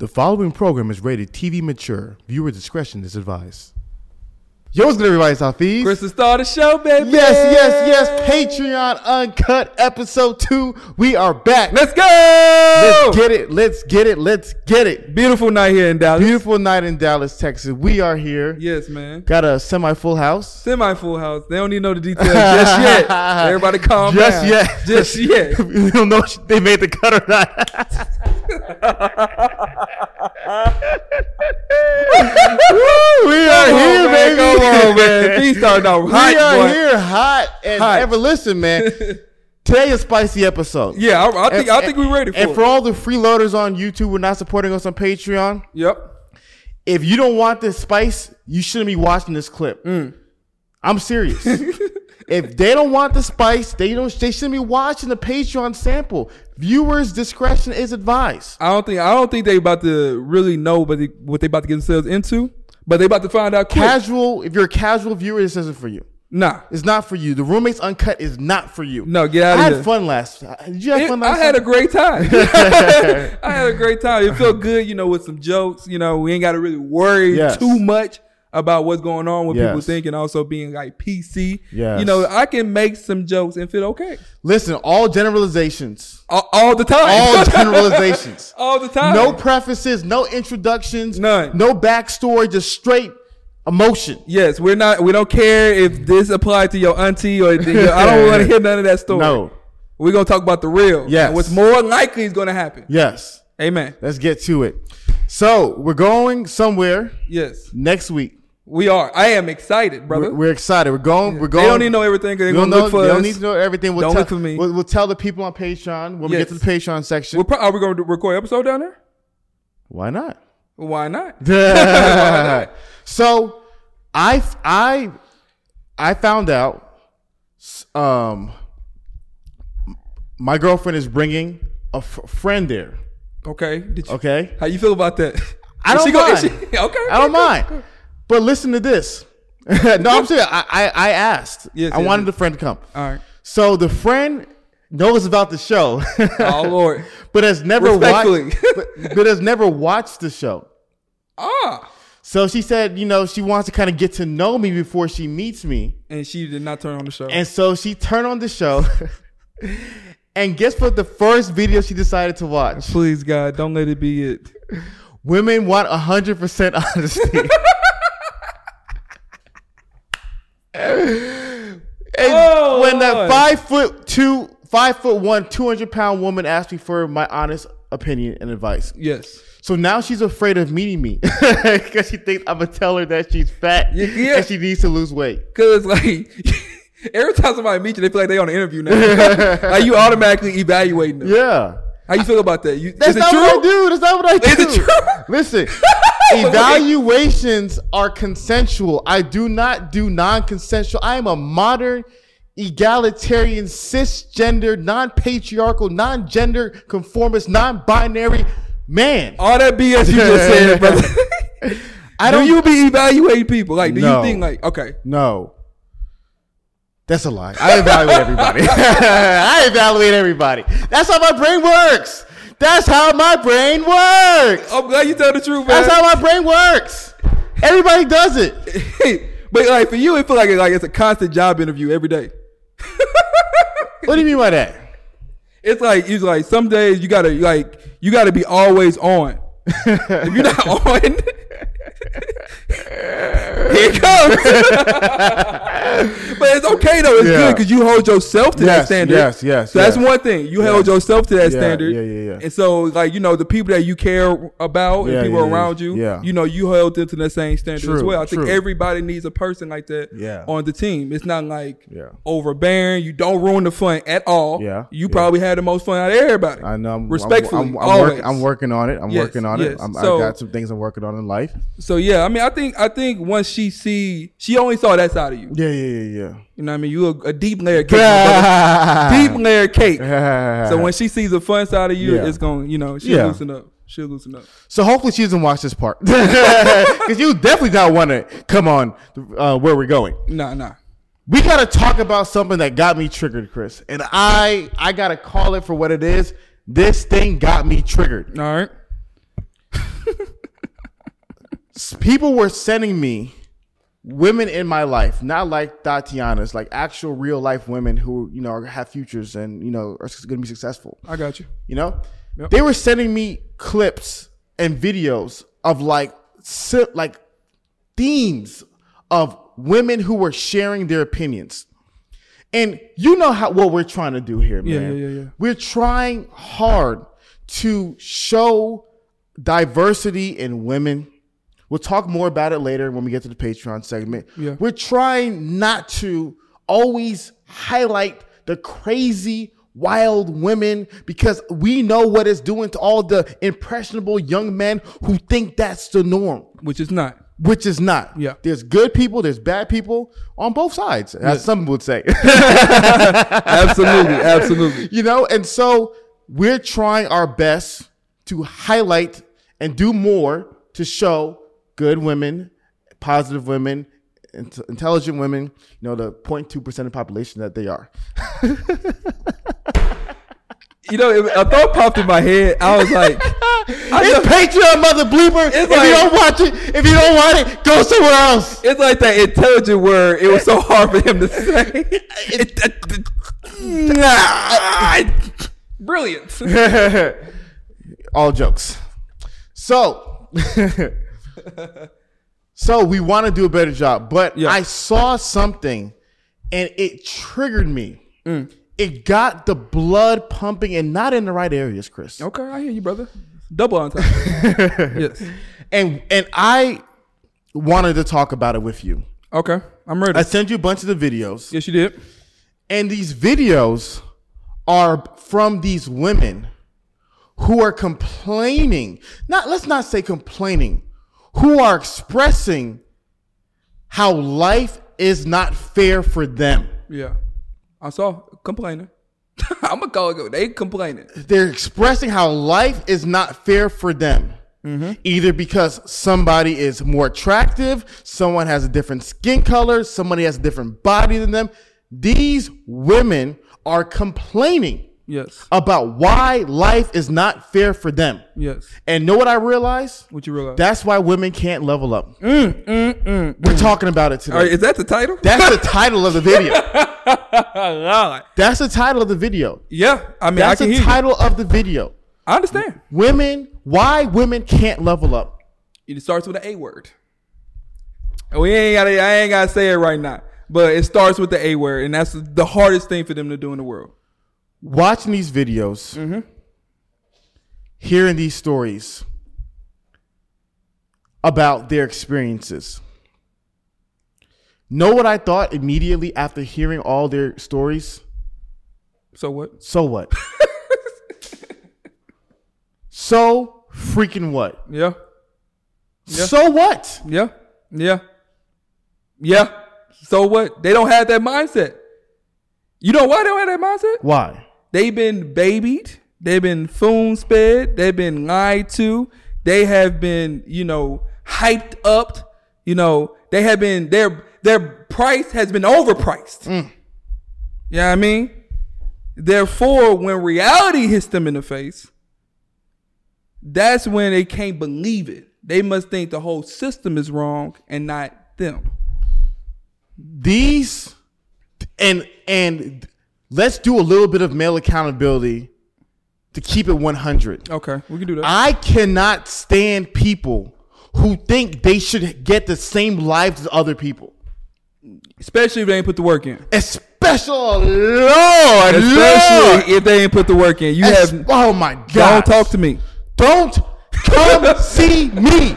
The following program is rated TV mature. Viewer discretion is advised. Yo, what's good, everybody? It's Hafeez. Chris, the star of the show, baby. Yes, yes, yes. Patreon Uncut Episode 2. We are back. Let's go. Let's get it. Let's get it. Let's get it. Beautiful night here in Dallas. Beautiful night in Dallas, Texas. We are here. Yes, man. Got a semi full house. Semi full house. They don't need to know the details just yet. Everybody calm Just down. yet. Just yet. we don't know if they made the cut or not. Woo, we are Come on, here, man. baby. Come on, man. Starting off We are boy. here hot and Hot. ever listen, man. Today is a spicy episode. Yeah, I, I think And- I think we're ready for And it. for all the freeloaders on YouTube, we're not supporting us on Patreon. yep. If you don't want this spice, you shouldn't be watching this clip. Mm. I'm serious. if they don't want the spice, they don't. They shouldn't be watching the Patreon sample. Viewers' discretion is advised. I don't think I don't think they about to really know what they, what they about to get themselves into, but they about to find out quick. Casual. If you're a casual viewer, this isn't for you. nah. It's not for you. The roommates uncut is not for you. No, get out I of had here. fun last. Did you have It- fun last I had a great time. I had a great time. It felt good, you know, with some jokes. You know, we ain't got to really worry Yes. too much about what's going on, what people Yes. think, and also being like PC. Yes. You know, I can make some jokes and feel okay Listen, all generalizations. all, all the time. All generalizations. all the time. No prefaces, no introductions, None. no backstory, just straight emotion. Yes, we're not. We don't care if this applied to your auntie or your, I don't want to hear none of that story. No. We're gonna talk about the real. Yes. What's more likely is gonna happen. Yes. Amen. Let's get to it. So we're going somewhere Yes, next week. We are. I am excited, brother. We're, we're excited. We're going. We're going. they don't need to know everything. They're gonna know. look for they us. don't need to know everything. We'll Don't tell, look for me. We'll, we'll tell the people on Patreon when we get to the Patreon section. We're pro- are we going to record episode down there? Why not? Why not? so I I I found out um my girlfriend is bringing a f- friend there. Okay. Did you, Okay, How you feel about that? I don't mind. she- okay. I don't okay, mind. But listen to this. no, I'm serious. I I, I asked. Yes, I yes, wanted yes. the friend to come. All right. So the friend knows about the show, Oh Lord. but has never watched. But, but has never watched the show. Ah. So she said, you know, she wants to kind of get to know me before she meets me. And she did not turn on the show. And so she turned on the show. and guess what? The first video she decided to watch. Please God, don't let it be it. Women want 100% honesty. and Oh, when that five foot two, five foot one, 200 pound woman asked me for my honest opinion and advice. Yes. So now she's afraid of meeting me because she thinks I'm gonna tell her that she's fat Yeah, yeah. and she needs to lose weight. Cause like every time somebody meets you, they feel like they on an interview now. like you automatically evaluating them. Yeah. How you feel about that? You, That's not true? what I do. That's not what I do. Is it true? Listen, evaluations are consensual. I do not do non-consensual. I am a modern, egalitarian, cisgender, non-patriarchal, non-gender conformist, non-binary man. All that BS you just said, brother. I Do don't. you be evaluating people? Like, do No. you think like, okay, no. That's a lie. I evaluate everybody. I evaluate everybody. That's how my brain works. That's how my brain works. I'm glad you tell the truth, man. That's how my brain works. Everybody does it. but like for you, it feel like like it's a constant job interview every day. What do you mean by that? It's like it's like some days you gotta like you gotta be always on. if you're not on, here it comes. but it's okay though. It's Yeah. good because you hold yourself to that standard. yes, yes, So that's one thing. You hold yourself to that Yeah, standard. yeah, yeah, yeah. And so like you know the people that you care about Yeah, and people around you, Yeah. you know you held them to the same standard as well. I think everybody needs a person like that Yeah. on the team. It's not like overbearing. You don't ruin the fun at all. Yeah, You probably had the most fun out of everybody. I know. I'm, Respectfully, I'm, I'm, I'm, work, I'm working on it. I'm Yes, working on yes. it. I'm, So- I got some things I'm working on in life. So yeah, I mean, I think I think once she see, she only saw that side of you. Yeah, yeah, yeah, yeah. You know what I mean? You a, a deep layer cake, my brother. yeah. deep layer cake. So when she sees the fun side of you, Yeah. it's going, to you know, she'll Yeah. loosen up. She'll loosen up. So hopefully she doesn't watch this part because you definitely don't want to come on uh, where we're going. Nah, nah. We gotta talk about something that got me triggered, Chris, and I I gotta call it for what it is. This thing got me triggered. All right. people were sending me women in my life, not like Tatiana's, like actual real life women who you know have futures and you know are going to be successful. I got you. You know, Yep. they were sending me clips and videos of like like themes of women who were sharing their opinions. And you know how what we're trying to do here, man. Yeah, yeah, yeah. We're trying hard to show diversity in women. We'll talk more about it later when we get to the Patreon segment. Yeah. We're trying not to always highlight the crazy, wild women because we know what it's doing to all the impressionable young men who think that's the norm, Which is not. which is not. Yeah. There's good people, there's bad people on both sides, as some would say. Absolutely. absolutely. you know, and so we're trying our best to highlight and do more to show good women, positive women, int- intelligent women, you know, the 0.2% of the population that they are. You know, it- a thought popped in my head. I was like, I It's Patreon, mother bleeper. If like- you don't watch it, if you don't want it, go somewhere else. it's like that intelligent word. It was so hard for him to say. Brilliant. All jokes. So, so we want to do a better job, but Yeah. I saw something and it triggered me. Mm. It got the blood pumping and not in the right areas, Chris. Okay, I hear you, brother. Double on time. yes. And and I wanted to talk about it with you. Okay, I'm ready. I sent you a bunch of the videos, yes, you did. and these videos are from these women who are complaining. Not let's not say complaining, who are expressing how life is not fair for them. Yeah, I saw complaining. I'm gonna call it. They complaining. They're expressing how life is not fair for them. Mm-hmm. Either because somebody is more attractive, someone has a different skin color, somebody has a different body than them. These women are complaining Yes. about why life is not fair for them. Yes. And know what I realized? What you realize? That's why women can't level up. Mm, mm, mm, We're talking about it today. All right, is that the title? That's the title of the video. That's the title of the video. Yeah, I mean, That's I can the hear you. title of the video. I understand. Women, why women can't level up. It starts with an A word. And we ain't gotta. I ain't gotta say it right now, but it starts with the A word, and that's the hardest thing for them to do in the world. Watching these videos, mm-hmm. hearing these stories about their experiences. Know what I thought immediately after hearing all their stories? So what? So what? so freaking what? Yeah, Yeah. So what? yeah, yeah, yeah. So what? They don't have that mindset. You know why they don't have that mindset? Why? They've been babied. They've been spoon fed. They've been lied to. They have been, you know, hyped up. You know, they have been their their price has been overpriced. Mm. You know what I mean? Therefore, when reality hits them in the face, that's when they can't believe it. They must think the whole system is wrong and not them. These and and let's do a little bit of male accountability to keep it 100. Okay, we can do that. I cannot stand people who think they should get the same lives as other people. Especially if they ain't put the work in. Especially Lord, Especially Lord. if they ain't put the work in. You Es- have oh my god. Don't talk to me. Don't come see me.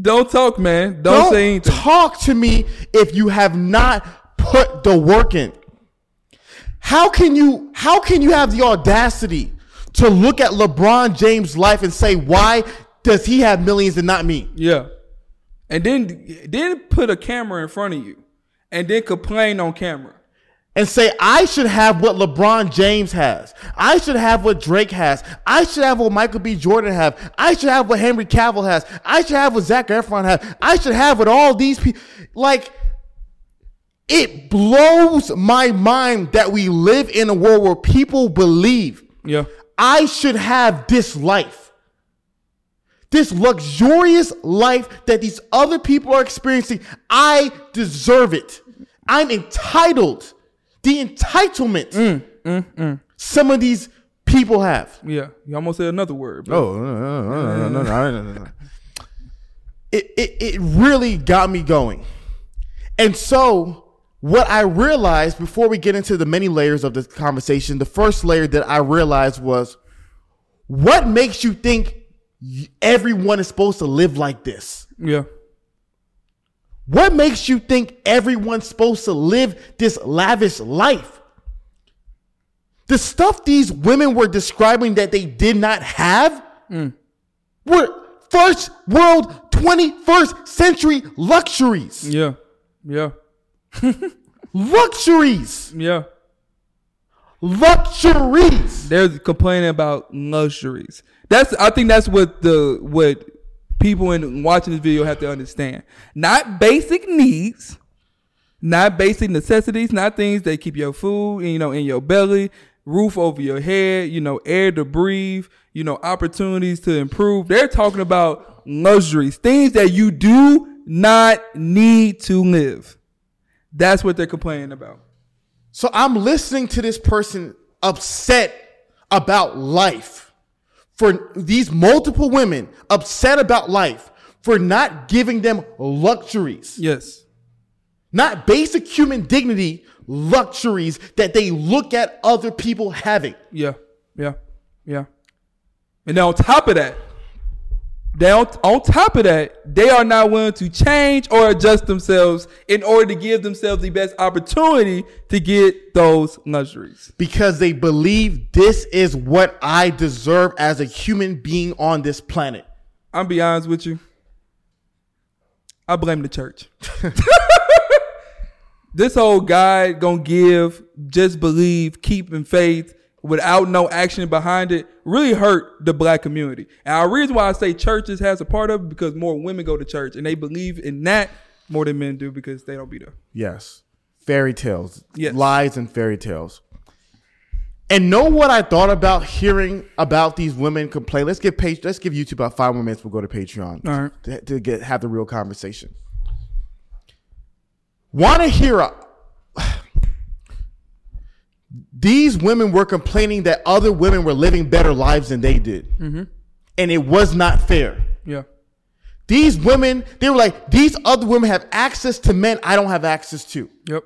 Don't talk, man. Don't, Don't say anything. talk to me if you have not put the work in. How can you how can you have the audacity to look at LeBron James' life and say why does he have millions and not me? yeah. And then then put a camera in front of you, and then complain on camera. And say I should have what LeBron James has. I should have what Drake has. I should have what Michael B. Jordan have. I should have what Henry Cavill has. I should have what Zac Efron has. I should have what all these people like it blows my mind that we live in a world where people believe yeah. I should have this life. This luxurious life that these other people are experiencing, I deserve it. I'm entitled. The entitlement mm, mm, mm. some of these people have. Yeah, you almost said another word. Bro. Oh, no, no, no, It, it, it really got me going. And so what I realized before we get into the many layers of this conversation, the first layer that I realized was what makes you think everyone is supposed to live like this? Yeah, What makes you think everyone's supposed to live this lavish life? The stuff these women were describing that they did not have mm. were first world 21st century luxuries. yeah, yeah, Luxuries. yeah. Luxuries. They're complaining about luxuries. That's I think that's what the what people in watching this video have to understand. Not basic needs, not basic necessities, not things that keep your food, you know, in your belly, roof over your head, you know, air to breathe, you know, opportunities to improve. They're talking about luxuries, things that you do not need to live. That's what they're complaining about. So I'm listening to this person upset about life for these multiple women upset about life for not giving them luxuries, Yes. not basic human dignity, luxuries that they look at other people having. Yeah, yeah, yeah. And then on top of that, they on, on top of that, they are not willing to change or adjust themselves in order to give themselves the best opportunity to get those luxuries. Because they believe this is what I deserve as a human being on this planet. I'm be honest with you. I blame the church. this whole guy gonna give, just believe, keeping faith without no action behind it really hurt the black community. And the reason why I say churches has a part of it because more women go to church and they believe in that more than men do because they don't be there. Yes. Fairy tales. Yes. Lies and fairy tales. And know what I thought about hearing about these women complain? Let's give page let's give YouTube about five more minutes, we'll go to Patreon All right. to, to get have the real conversation. Wanna hear a these women were complaining that other women were living better lives than they did. Mm-hmm. And it was not fair. Yeah. These women, they were like, these other women have access to men I don't have access to. Yep.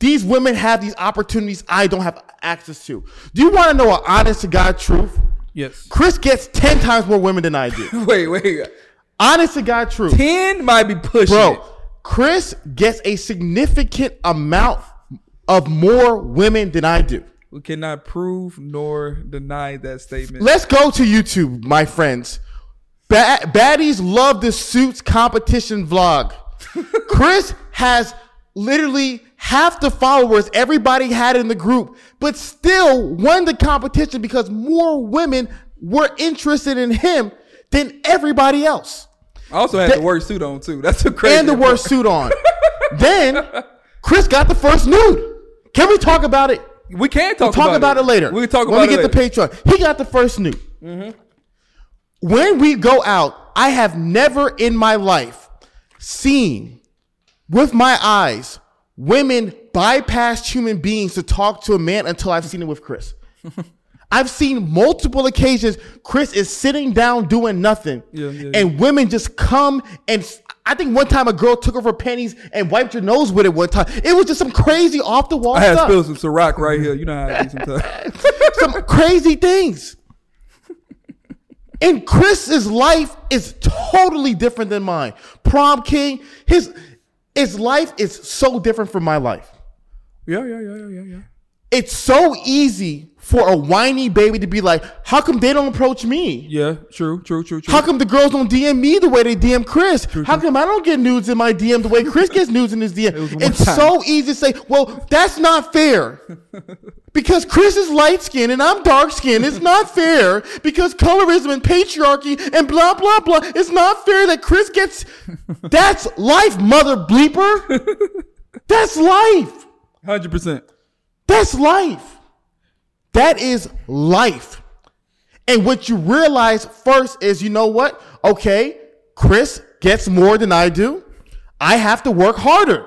These women have these opportunities I don't have access to. Do you want to know an honest to God truth? Yes. Chris gets 10 times more women than I do. Wait, wait. honest to God truth. Ten might be pushing. Bro, it. Chris gets a significant amount of more women than I do. We cannot prove nor deny that statement. Let's go to YouTube, my friends. Ba- baddies love the suits competition vlog. Chris has literally half the followers everybody had in the group, but still won the competition because more women were interested in him than everybody else. I also had That- the worst suit on too. That's a crazy. and the worst suit on. then Chris got the first nude. Can we talk about it? We can talk, talk about, it. later. We can talk when about it. When we get later. the Patreon. He got the first nude. Mm-hmm. When we go out, I have never in my life seen with my eyes women bypass human beings to talk to a man until I've seen it with Chris. I've seen multiple occasions Chris is sitting down doing nothing, Yeah, yeah, and women just come and I think one time a girl took off her panties and wiped her nose with it one time. It was just some crazy off the wall I had stuff spilled some Ciroc right here. You know how I do sometimes. some crazy things. And Chris's life is totally different than mine. Prom king, his his life is so different from my life. yeah, yeah, yeah, yeah, yeah, yeah. It's so easy for a whiny baby to be like, how come they don't approach me? Yeah, true, true, true, true. How come the girls don't DM me the way they DM Chris? How come I don't get nudes in my DM the way Chris gets nudes in his DM? one It's time. so easy to say, well, that's not fair. because Chris is light skinned and I'm dark skinned. It's not fair because colorism and patriarchy and blah, blah, blah. It's not fair that Chris gets. That's life, mother bleeper. That's life. Hundred percent. That's life. That is life. And what you realize first is, you know what? Okay, Chris gets more than I do. I have to work harder.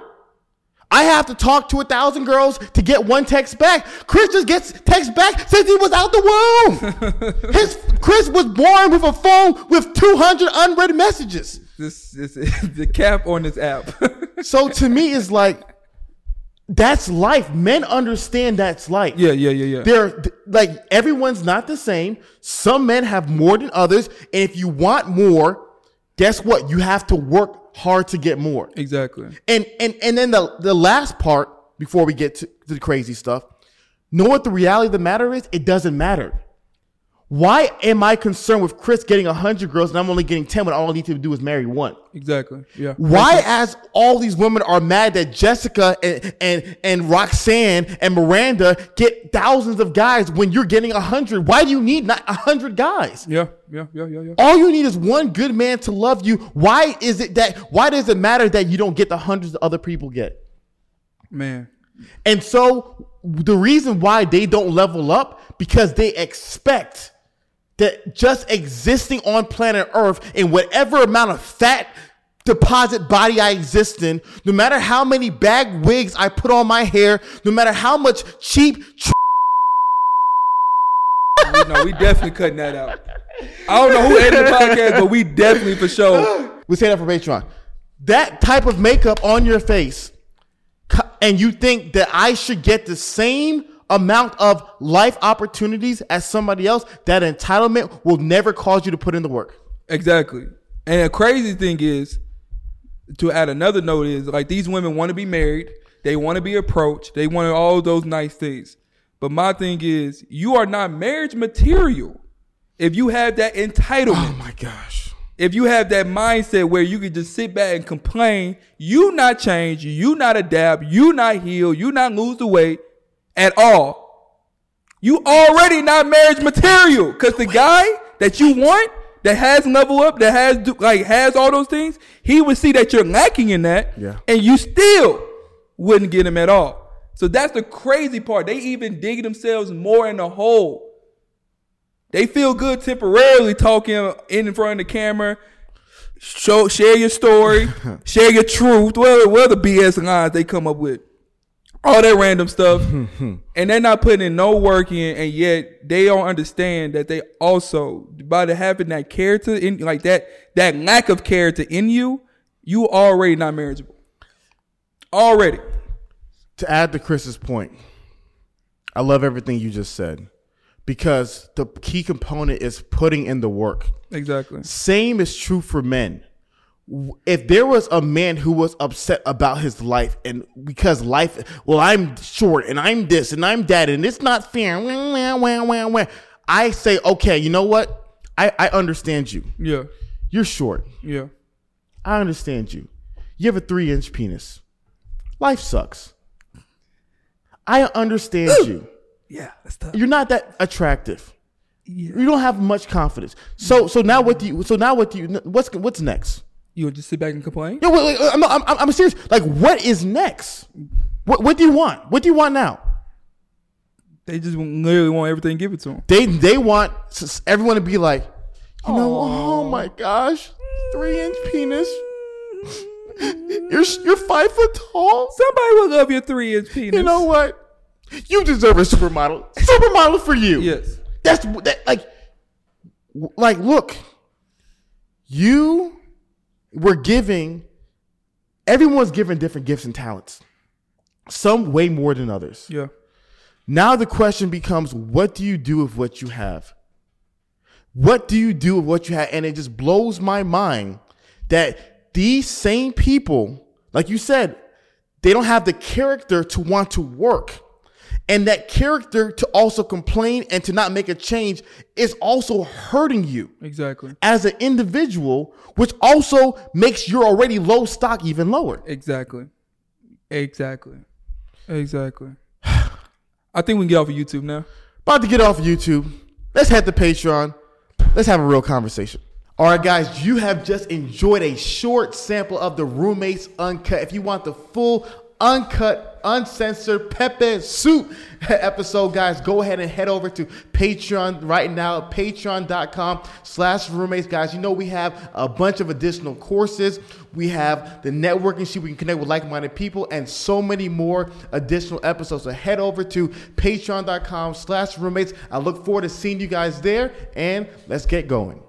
I have to talk to a thousand girls to get one text back. Chris just gets text back since he was out the womb. His Chris was born with a phone with 200 unread messages. This is the cap on this app. So to me, it's like that's life. Men understand that's life. yeah, yeah, yeah, yeah. They're like everyone's not the same. Some men have more than others, and if you want more, guess what? You have to work hard to get more. Exactly. And and and then the the last part before we get to, to the crazy stuff, know what the reality of the matter is? It doesn't matter. Why am I concerned with Chris getting 100 girls and I'm only getting 10 when all I need to do is marry one? Exactly. Yeah. Why, as all these women are mad that Jessica and, and, and Roxanne and Miranda get thousands of guys when you're getting 100? Why do you need not 100 guys? Yeah. Yeah. Yeah. Yeah. Yeah. All you need is one good man to love you. Why is it that, why does it matter that you don't get the hundreds that other people get? Man. And so the reason why they don't level up because they expect that just existing on planet Earth in whatever amount of fat deposit body I exist in, no matter how many bag wigs I put on my hair, no matter how much cheap tr- no, we definitely cutting that out. I don't know who edited the podcast, but we definitely for sure. we say that for Patreon. That type of makeup on your face, and you think that I should get the same amount of life opportunities as somebody else, that entitlement will never cause you to put in the work. Exactly. And the crazy thing is, to add another note is like these women want to be married, they want to be approached, they want all those nice things. But my thing is, you are not marriage material. If you have that entitlement, Oh my gosh. if you have that mindset where you can just sit back and complain, you not change, you not adapt, you not heal, you not lose the weight at all. You already not marriage material because the guy that you want that has level up, that has like has all those things, he would see that you're lacking in that, Yeah. and you still wouldn't get him at all. So that's the crazy part. They even dig themselves more in the hole. They feel good temporarily talking in front of the camera. Show, share your story, share your truth. Well, well, the BS lines they come up with, all that random stuff, hmm, hmm. and they're not putting in no work in, and yet they don't understand that they also by the having that character in like that that lack of character in you, you already not marriageable. Already, To add to Chris's point, I love everything you just said because the key component is putting in the work. exactly. Same is true for men. If there was a man who was upset about his life and because life, well, I'm short and I'm this and I'm that and it's not fair. I say, okay, you know what? I, I understand you. Yeah, You're short. yeah, I understand you. You have a three inch penis. Life sucks. I understand you. yeah. That's tough. You're not that attractive. Yeah. You don't have much confidence. So so now what do you so now what do you what's what's next? You would just sit back and complain? Yo, wait, wait, I'm, I'm, I'm serious. Like what is next? What what do you want? What do you want now? They just literally want everything give it to them. They they want everyone to be like, you know, oh my gosh, three inch penis. You're you're five foot tall. Somebody will love your three inch penis. You know what? You deserve a supermodel. Supermodel for you. Yes. That's that like like look. You were giving everyone's given different gifts and talents. Some way more than others. Yeah. Now the question becomes what do you do with what you have? What do you do with what you have? And it just blows my mind that these same people, like you said, they don't have the character to want to work. And that character to also complain and to not make a change is also hurting you Exactly. as an individual, which also makes your already low stock even lower. Exactly. Exactly. Exactly. I think we can get off of YouTube now. About to get off of YouTube. Let's head to Patreon. Let's have a real conversation. All right, guys, you have just enjoyed a short sample of the Roommates Uncut. If you want the full uncut, uncensored Pepe Soup episode, guys, go ahead and head over to Patreon right now, patreon.com slash roommates. Guys, you know we have a bunch of additional courses. We have the networking sheet. We can connect with like-minded people and so many more additional episodes. So head over to patreon.com slash roommates. I look forward to seeing you guys there and let's get going.